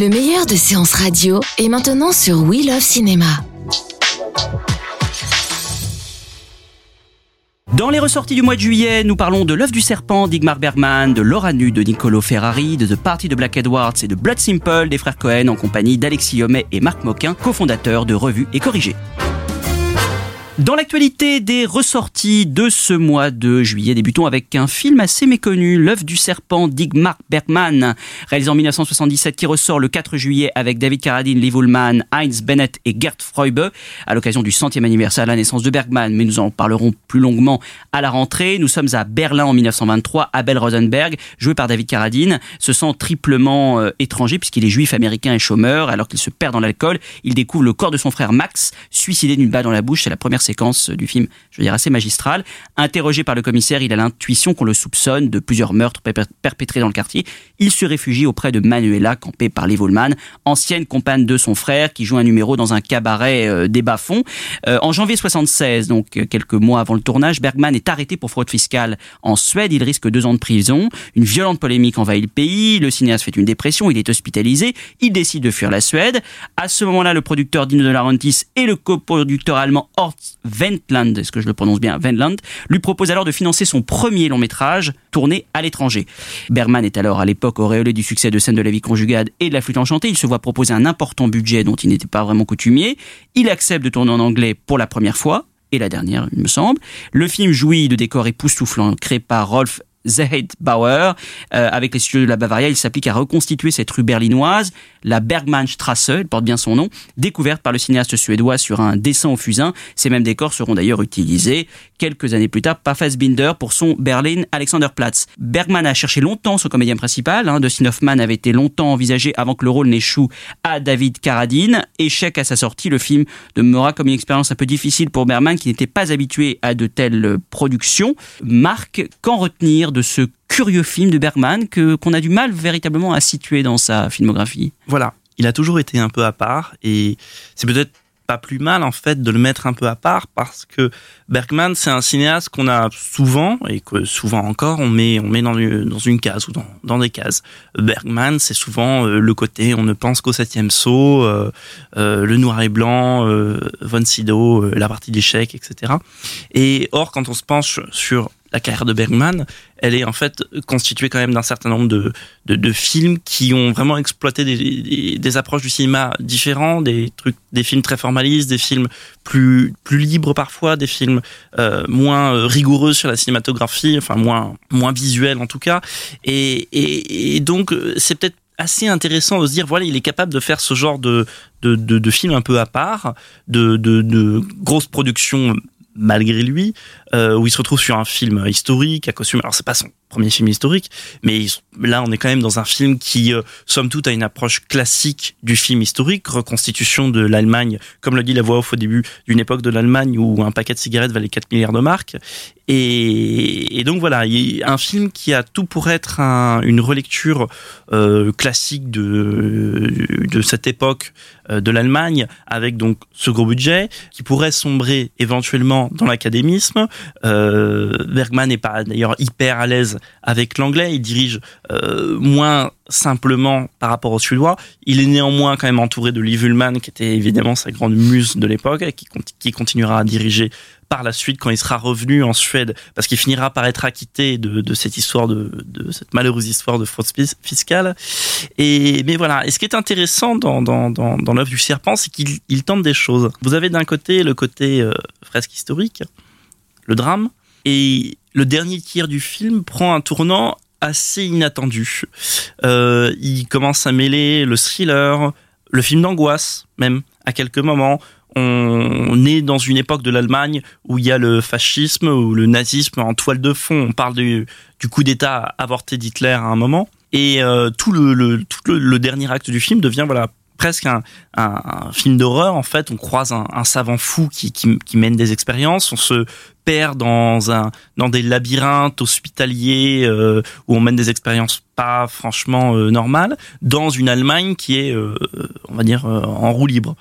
Le meilleur de séances radio est maintenant sur We Love Cinéma. Dans les ressorties du mois de juillet, nous parlons de L'œuf du serpent d'Igmar Bergman, de Laura Nu de Niccolo Ferrari, de The Party de Black Edwards et de Blood Simple des frères Cohen en compagnie d'Alexis Yomet et Marc Moquin, cofondateurs de Revue et Corrigé. Dans l'actualité des ressorties de ce mois de juillet, débutons avec un film assez méconnu, L'œuf du serpent d'Igmar Bergman, réalisé en 1977 qui ressort le 4 juillet avec David Carradine, Liv Ullmann, Heinz Bennett et Gert Freube à l'occasion du centième anniversaire de la naissance de Bergman, mais nous en parlerons plus longuement à la rentrée. Nous sommes à Berlin en 1923, Abel Rosenberg, joué par David Carradine, se sent triplement euh, étranger puisqu'il est juif américain et chômeur, alors qu'il se perd dans l'alcool, il découvre le corps de son frère Max, suicidé d'une balle dans la bouche, c'est la première séquence du film, je veux dire assez magistrale. Interrogé par le commissaire, il a l'intuition qu'on le soupçonne de plusieurs meurtres perpétrés dans le quartier. Il se réfugie auprès de Manuela, campée par Liv Ullmann, ancienne compagne de son frère, qui joue un numéro dans un cabaret euh, des bas-fonds. Euh, en janvier 76, donc quelques mois avant le tournage, Bergman est arrêté pour fraude fiscale en Suède. Il risque deux ans de prison. Une violente polémique envahit le pays. Le cinéaste fait une dépression. Il est hospitalisé. Il décide de fuir la Suède. À ce moment-là, le producteur Dino De Laurentiis et le coproducteur allemand Horst Wendland, est-ce que je le prononce bien, Wendland, lui propose alors de financer son premier long métrage tourné à l'étranger. Bergman est alors à l'époque auréolé du succès de Scène de la vie conjugale et de la flûte enchantée. Il se voit proposer un important budget dont il n'était pas vraiment coutumier. Il accepte de tourner en anglais pour la première fois et la dernière, il me semble. Le film jouit de décors époustouflants créés par Rolf Bauer, euh, avec les studios de la Bavaria, il s'applique à reconstituer cette rue berlinoise, la Bergmannstrasse, elle porte bien son nom, découverte par le cinéaste suédois sur un dessin au fusain. Ces mêmes décors seront d'ailleurs utilisés quelques années plus tard par Fassbinder pour son Berlin Alexanderplatz. Bergman a cherché longtemps son comédien principal, hein, Dustin Hoffman avait été longtemps envisagé avant que le rôle n'échoue à David Carradine. Échec à sa sortie, le film demeura comme une expérience un peu difficile pour Bergman qui n'était pas habitué à de telles productions. Marc, qu'en retenir de ce curieux film de Bergman que qu'on a du mal véritablement à situer dans sa filmographie. Voilà, il a toujours été un peu à part et c'est peut-être pas plus mal en fait de le mettre un peu à part parce que Bergman c'est un cinéaste qu'on a souvent et que souvent encore on met on met dans une, dans une case ou dans, dans des cases. Bergman c'est souvent euh, le côté on ne pense qu'au septième saut, euh, euh, le noir et blanc, Von Sydow, la partie d'échec, etc. Et or quand on se penche sur la carrière de Bergman, elle est en fait constituée quand même d'un certain nombre de, de, de, films qui ont vraiment exploité des, des, approches du cinéma différents, des trucs, des films très formalistes, des films plus plus libres parfois, des films euh, moins euh, rigoureux sur la cinématographie, enfin moins moins visuels en tout cas. Et, et, et donc c'est peut-être assez intéressant de se dire voilà il est capable de faire ce genre de de, de, de films un peu à part de, de, de grosses productions malgré lui, euh, où il se retrouve sur un film historique à costume. Alors c'est pas son premier film historique, mais là on est quand même dans un film qui, euh, somme toute, a une approche classique du film historique, reconstitution de l'Allemagne, comme le dit la voix off au début, d'une époque de l'Allemagne où un paquet de cigarettes valait 4 milliards de marques. Et, donc voilà, il y a un film qui a tout pour être un, une relecture euh, classique de, cette époque euh, de l'Allemagne, avec donc ce gros budget, qui pourrait sombrer éventuellement dans l'académisme. Bergman n'est pas d'ailleurs hyper à l'aise avec l'anglais, il dirige euh, moins simplement par rapport au suédois. Il est néanmoins quand même entouré de Liv Ullmann, qui était évidemment sa grande muse de l'époque, qui, qui continuera à diriger par la suite quand il sera revenu en Suède, parce qu'il finira par être acquitté de, cette histoire de, cette malheureuse histoire de fraude fiscale. Et mais voilà. Et ce qui est intéressant dans l'œuvre du serpent, c'est qu'il tente des choses. Vous avez d'un côté le côté euh, fresque historique, le drame, et le dernier tiers du film prend un tournant assez inattendu. Euh, il commence à mêler le thriller, le film d'angoisse même à quelques moments. on est dans une époque de l'Allemagne où il y a le fascisme ou le nazisme en toile de fond. On parle du, coup d'État avorté d'Hitler à un moment. Et euh, tout, le, tout le, dernier acte du film devient voilà presque un, film d'horreur. En fait, on croise un, savant fou qui, mène des expériences. On se perd dans des labyrinthes hospitaliers euh, où on mène des expériences pas franchement euh, normales dans une Allemagne qui est, on va dire, en roue libre.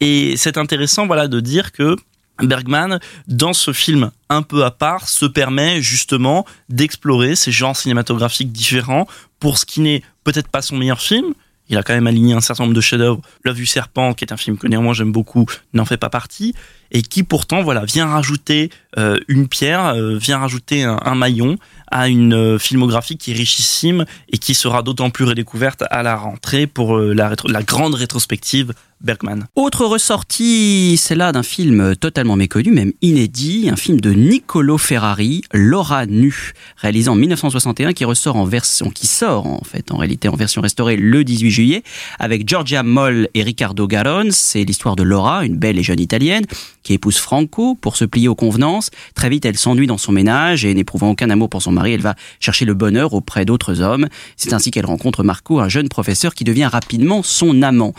Et c'est intéressant, voilà, de dire que Bergman, dans ce film un peu à part, se permet justement d'explorer ces genres cinématographiques différents pour ce qui n'est peut-être pas son meilleur film. Il a quand même aligné un certain nombre de chefs-d'œuvre. L'œuvre du serpent, qui est un film que néanmoins j'aime beaucoup, n'en fait pas partie et qui pourtant voilà vient rajouter euh, une pierre, euh, vient rajouter un, maillon à une euh, filmographie qui est richissime et qui sera d'autant plus redécouverte à la rentrée pour la, la grande rétrospective Bergman. Autre ressortie, c'est là d'un film totalement méconnu, même inédit, un film de Niccolo Ferrari, Laura Nu, réalisé en 1961, qui ressort en version, qui sort en fait en réalité en version restaurée le 18 juillet, avec Giorgia Moll et Riccardo Garon. C'est l'histoire de Laura, une belle et jeune italienne, qui épouse Franco pour se plier aux convenances. Très vite, elle s'ennuie dans son ménage et n'éprouvant aucun amour pour son mari, elle va chercher le bonheur auprès d'autres hommes. C'est ainsi qu'elle rencontre Marco, un jeune professeur qui devient rapidement son amant.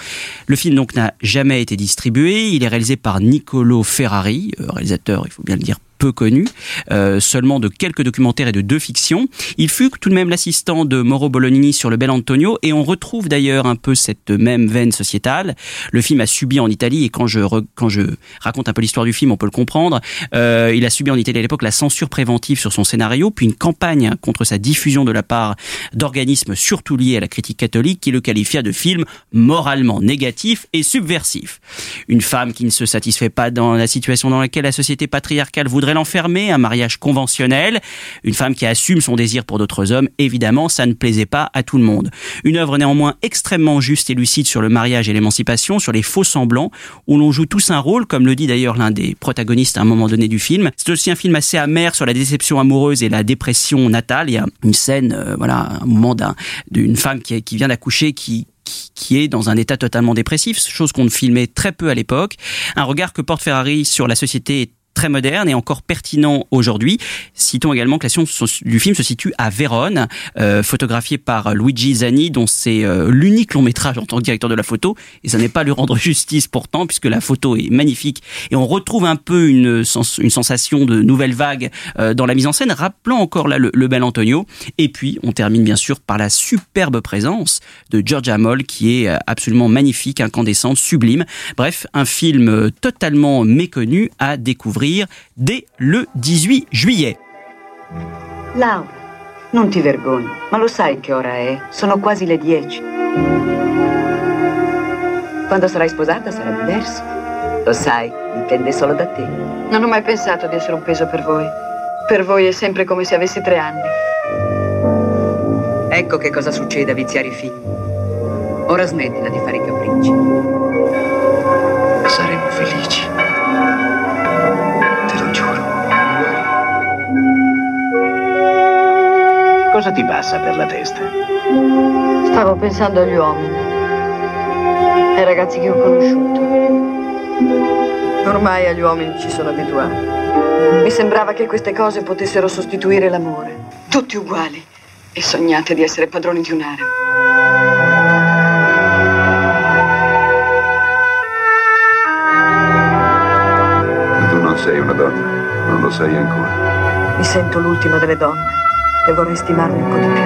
Le film donc n'a jamais été distribué. Il est réalisé par Niccolo Ferrari, euh, réalisateur, il faut bien le dire, peu connu, euh, seulement de quelques documentaires et de deux fictions. Il fut tout de même l'assistant de Mauro Bolognini sur Le Bel Antonio et on retrouve d'ailleurs un peu cette même veine sociétale. Le film a subi en Italie et quand je quand je raconte un peu l'histoire du film, on peut le comprendre. Euh, il a subi en Italie à l'époque la censure préventive sur son scénario, puis une campagne contre sa diffusion de la part d'organismes surtout liés à la critique catholique qui le qualifia de film moralement négatif et subversif. Une femme qui ne se satisfait pas dans la situation dans laquelle la société patriarcale voudrait l'enfermer, un mariage conventionnel, une femme qui assume son désir pour d'autres hommes, évidemment, ça ne plaisait pas à tout le monde. Une œuvre néanmoins extrêmement juste et lucide sur le mariage et l'émancipation, sur les faux semblants, où l'on joue tous un rôle, comme le dit d'ailleurs l'un des protagonistes à un moment donné du film. C'est aussi un film assez amer sur la déception amoureuse et la dépression natale. Il y a une scène, euh, voilà, un moment d'une femme qui, vient d'accoucher qui qui est dans un état totalement dépressif, chose qu'on ne filmait très peu à l'époque. Un regard que porte Ferrari sur la société très moderne et encore pertinent aujourd'hui. Citons également que la science du film se situe à Vérone, euh, photographié par Luigi Zani, dont c'est euh, l'unique long métrage en tant que directeur de la photo. Et ça n'est pas lui rendre justice pourtant, puisque la photo est magnifique. Et on retrouve un peu une, sensation de nouvelle vague euh, dans la mise en scène, rappelant encore là le, bel Antonio. Et puis, on termine bien sûr par la superbe présence de Georgia Moll, qui est absolument magnifique, incandescente, sublime. Bref, un film totalement méconnu à découvrir dès le 18 juillet. Laura, non ti vergogni, ma lo sai che ora è? Sono quasi le 10. Quando sarai sposata sarà diverso. Lo sai, dipende solo da te. Non ho mai pensato di essere un peso per voi. Per voi è sempre come se avessi tre anni. Ecco che cosa succede a viziare i figli. Ora smettila di fare i capricci. Saremo felici. Cosa ti passa per la testa? Stavo pensando agli uomini, ai ragazzi che ho conosciuto. Ormai agli uomini ci sono abituato. Mi sembrava che queste cose potessero sostituire l'amore. Tutti uguali e sognate di essere padroni di un'area. Ma tu non sei una donna, non lo sei ancora. Mi sento l'ultima delle donne e vorrei stimarmi un po' di più.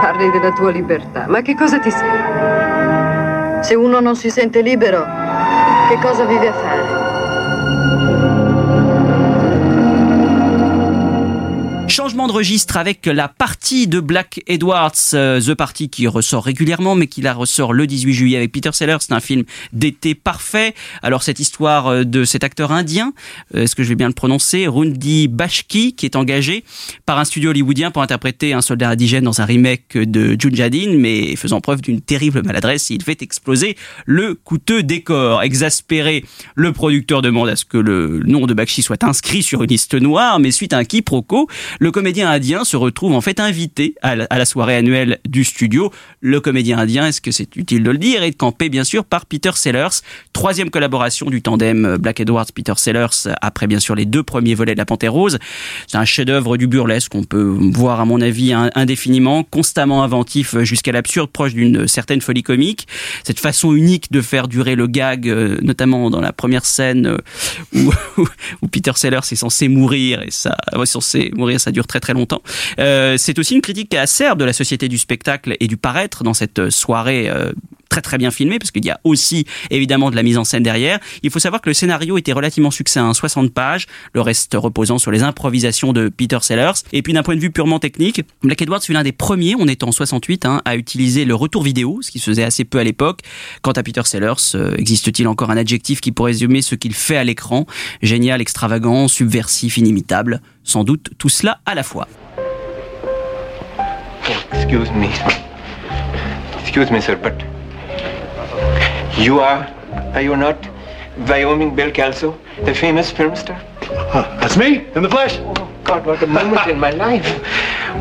Parli della tua libertà, ma che cosa ti serve? Se uno non si sente libero, che cosa vive a fare? Changement de registre avec la partie de Black Edwards, euh, The Party qui ressort régulièrement, mais qui la ressort le 18 juillet avec Peter Sellers. C'est un film d'été parfait. Alors cette histoire euh, de cet acteur indien, euh, est-ce que je vais bien le prononcer, Rundi Bashki, qui est engagé par un studio hollywoodien pour interpréter un soldat indigène dans un remake de Junjadin, mais faisant preuve d'une terrible maladresse, il fait exploser le coûteux décor. Exaspéré, le producteur demande à ce que le nom de Bakshi soit inscrit sur une liste noire, mais suite à un quiproquo, le comédien indien se retrouve en fait invité à la, soirée annuelle du studio. Le comédien indien, est-ce que c'est utile de le dire, est campé bien sûr par Peter Sellers. Troisième collaboration du tandem Black Edwards-Peter Sellers après bien sûr les deux premiers volets de La Panthère Rose. C'est un chef-d'œuvre du burlesque qu'on peut voir à mon avis indéfiniment, constamment inventif jusqu'à l'absurde, proche d'une certaine folie comique. Cette façon unique de faire durer le gag, euh, notamment dans la première scène euh, où, Peter Sellers est censé mourir et ça, ouais, censé mourir, ça dure très très longtemps. Euh, c'est aussi une critique acerbe de la société du spectacle et du paraître dans cette soirée très très bien filmé parce qu'il y a aussi évidemment de la mise en scène derrière. Il faut savoir que le scénario était relativement succinct, 60 pages, le reste reposant sur les improvisations de Peter Sellers. Et puis d'un point de vue purement technique, Black Edwards fut l'un des premiers, on est en 68, hein, à utiliser le retour vidéo, ce qui se faisait assez peu à l'époque. Quant à Peter Sellers, euh, existe-t-il encore un adjectif qui pourrait résumer ce qu'il fait à l'écran? Génial, extravagant, subversif, inimitable. Sans doute tout cela à la fois. Excuse me. Excuse me, sir, but You are, are you not, Wyoming Bill Kelso, the famous film star? that's me, in the flesh. Oh, God, what a moment in my life.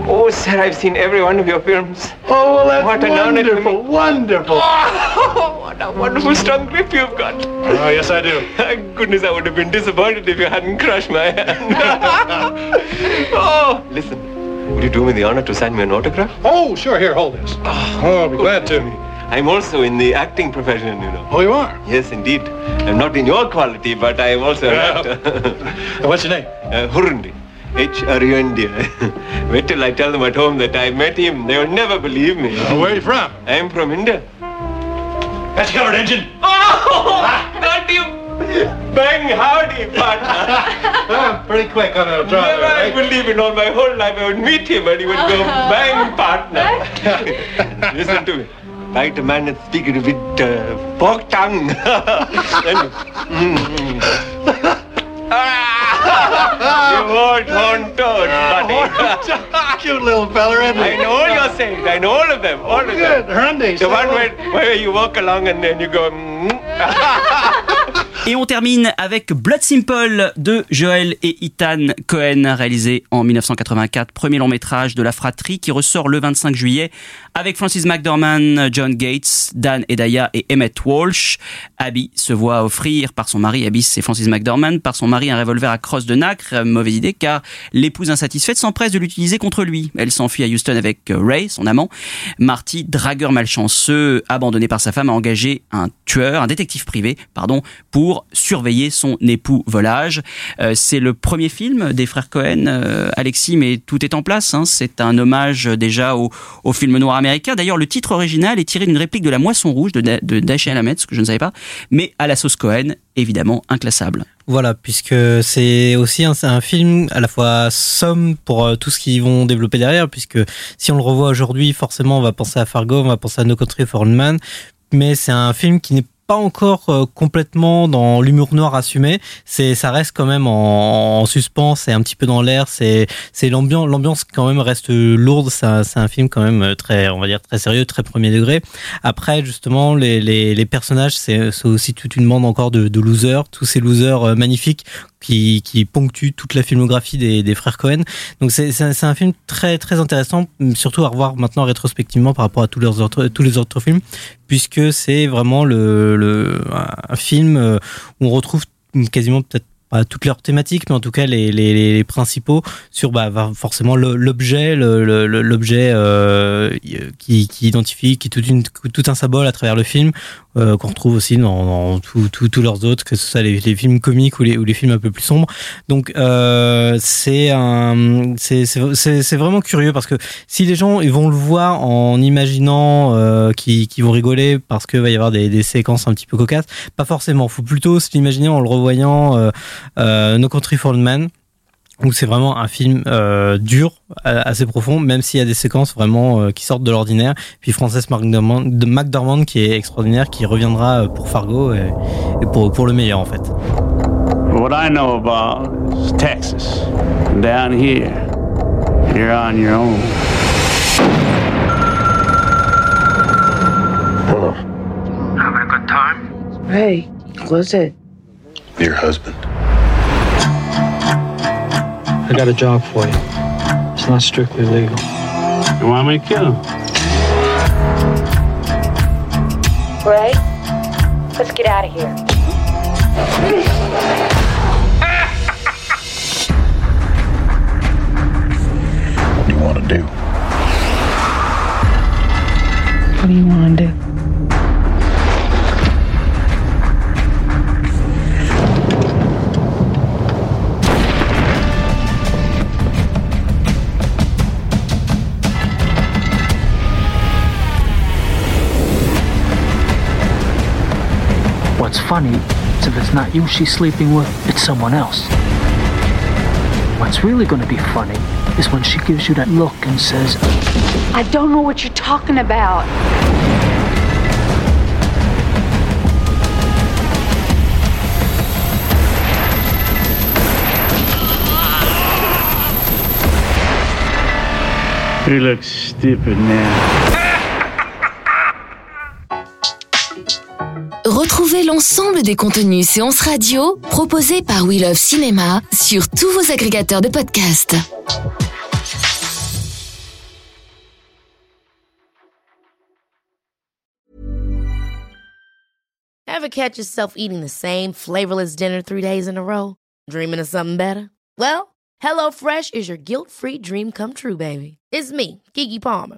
Oh, sir, I've seen every one of your films. Oh, well, that's what wonderful, wonderful. Oh, what a wonderful strong grip you've got. Oh, yes, I do. Thank Goodness, I would have been disappointed if you hadn't crushed my hand. oh, listen, would you do me the honor to sign me an autograph? Oh, sure, here, hold this. Oh, I'll be glad to. I'm also in the acting profession, you know. Oh, you are? Yes, indeed. I'm not in your quality, but I'm also yeah. an actor. What's your name? Uh, Hurundi. H-R-U-N-D. Wait till I tell them at home that I met him. They will never believe me. Uh, where are you from? I'm from India. That's a covered, engine. Oh! Got you! Bang howdy, partner. I'm pretty quick on a draw. Never right? I believe in all my whole life I would meet him and he would go bang partner. Listen to me like a man that speaks with uh, fork tongue. you old horn toad, buddy. Cute little fella, isn't he? I know all your sayings. I know all of them. All of Good. them. Good. The one where, where you walk along and then you go... Mm. Et on termine avec Blood Simple de Joel et Ethan Cohen, réalisé en 1984, premier long métrage de la fratrie qui ressort le 25 juillet avec Francis McDormand, John Gates, Dan Edaya et Emmett Walsh. Abby se voit offrir par son mari, Abby c'est Francis McDormand, par son mari un revolver à crosse de nacre, mauvaise idée car l'épouse insatisfaite s'empresse de l'utiliser contre lui. Elle s'enfuit à Houston avec Ray, son amant. Marty, dragueur malchanceux, abandonné par sa femme, a engagé un tueur, un détective privé, pardon, pour surveiller son époux volage. Euh, c'est le premier film des frères Cohen, euh, Alexis, mais tout est en place. Hein. C'est un hommage déjà au, film noir américain D'ailleurs, le titre original est tiré d'une réplique de La Moisson Rouge de, de Dashiell Hammett, ce que je ne savais pas, mais à la sauce Cohen, évidemment inclassable. Voilà, puisque c'est aussi un, un, film à la fois somme pour euh, tout ce qu'ils vont développer derrière, puisque si on le revoit aujourd'hui, forcément on va penser à Fargo, on va penser à No Country for Old Man, mais c'est un film qui n'est pas encore euh, complètement dans l'humour noir assumé. C'est, ça reste quand même en, en suspens, et un petit peu dans l'air. C'est, c'est l'ambiance, l'ambiance quand même reste lourde. C'est un, c'est un film quand même très, on va dire très sérieux, très premier degré. Après, justement, les, les, les personnages, c'est, c'est aussi toute une bande encore de, de losers, tous ces losers euh, magnifiques qui, qui ponctue toute la filmographie des, des frères Cohen. Donc c'est, c'est, un film très très intéressant, surtout à revoir maintenant rétrospectivement par rapport à tous, leurs autres, tous les autres films, puisque c'est vraiment le, le, un film où on retrouve quasiment peut-être pas toutes leurs thématiques, mais en tout cas les, les, les principaux sur bah, forcément l'objet, l'objet euh, qui, qui identifie, qui est tout, une, tout un symbole à travers le film, euh, qu'on retrouve aussi dans, dans tous leurs autres, que ce soit les, les, films comiques ou les, ou les films un peu plus sombres. Donc euh, c'est c'est vraiment curieux parce que si les gens ils vont le voir en imaginant euh, qu'ils vont rigoler parce qu'il va y avoir des, des, séquences un petit peu cocasses, pas forcément. Faut plutôt l'imaginer en le revoyant euh, No Country for Old Men où c'est vraiment un film euh, dur, assez profond, même s'il y a des séquences vraiment euh, qui sortent de l'ordinaire. Puis Frances McDormand, de McDormand qui est extraordinaire, qui reviendra euh, pour Fargo et, et pour, pour le meilleur en fait. What I know about is Texas. Down here, you're on your own. Hello. Having a good time? Hey, what's it? Your husband. I got a job for you. It's not strictly legal. You want me to kill him? Ray, let's get out of here. What do you want to do? What do you want to do? Funny is if it's not you she's sleeping with, it's someone else. What's really going to be funny is when she gives you that look and says, I don't know what you're talking about. You look stupid now. Retrouvez l'ensemble des contenus séances radio proposés par We Love Cinéma sur tous vos agrégateurs de podcasts. Ever catch yourself eating the same flavorless dinner three days in a row? Dreaming of something better? Well, HelloFresh is your guilt-free dream come true, baby. It's me, Kiki Palmer.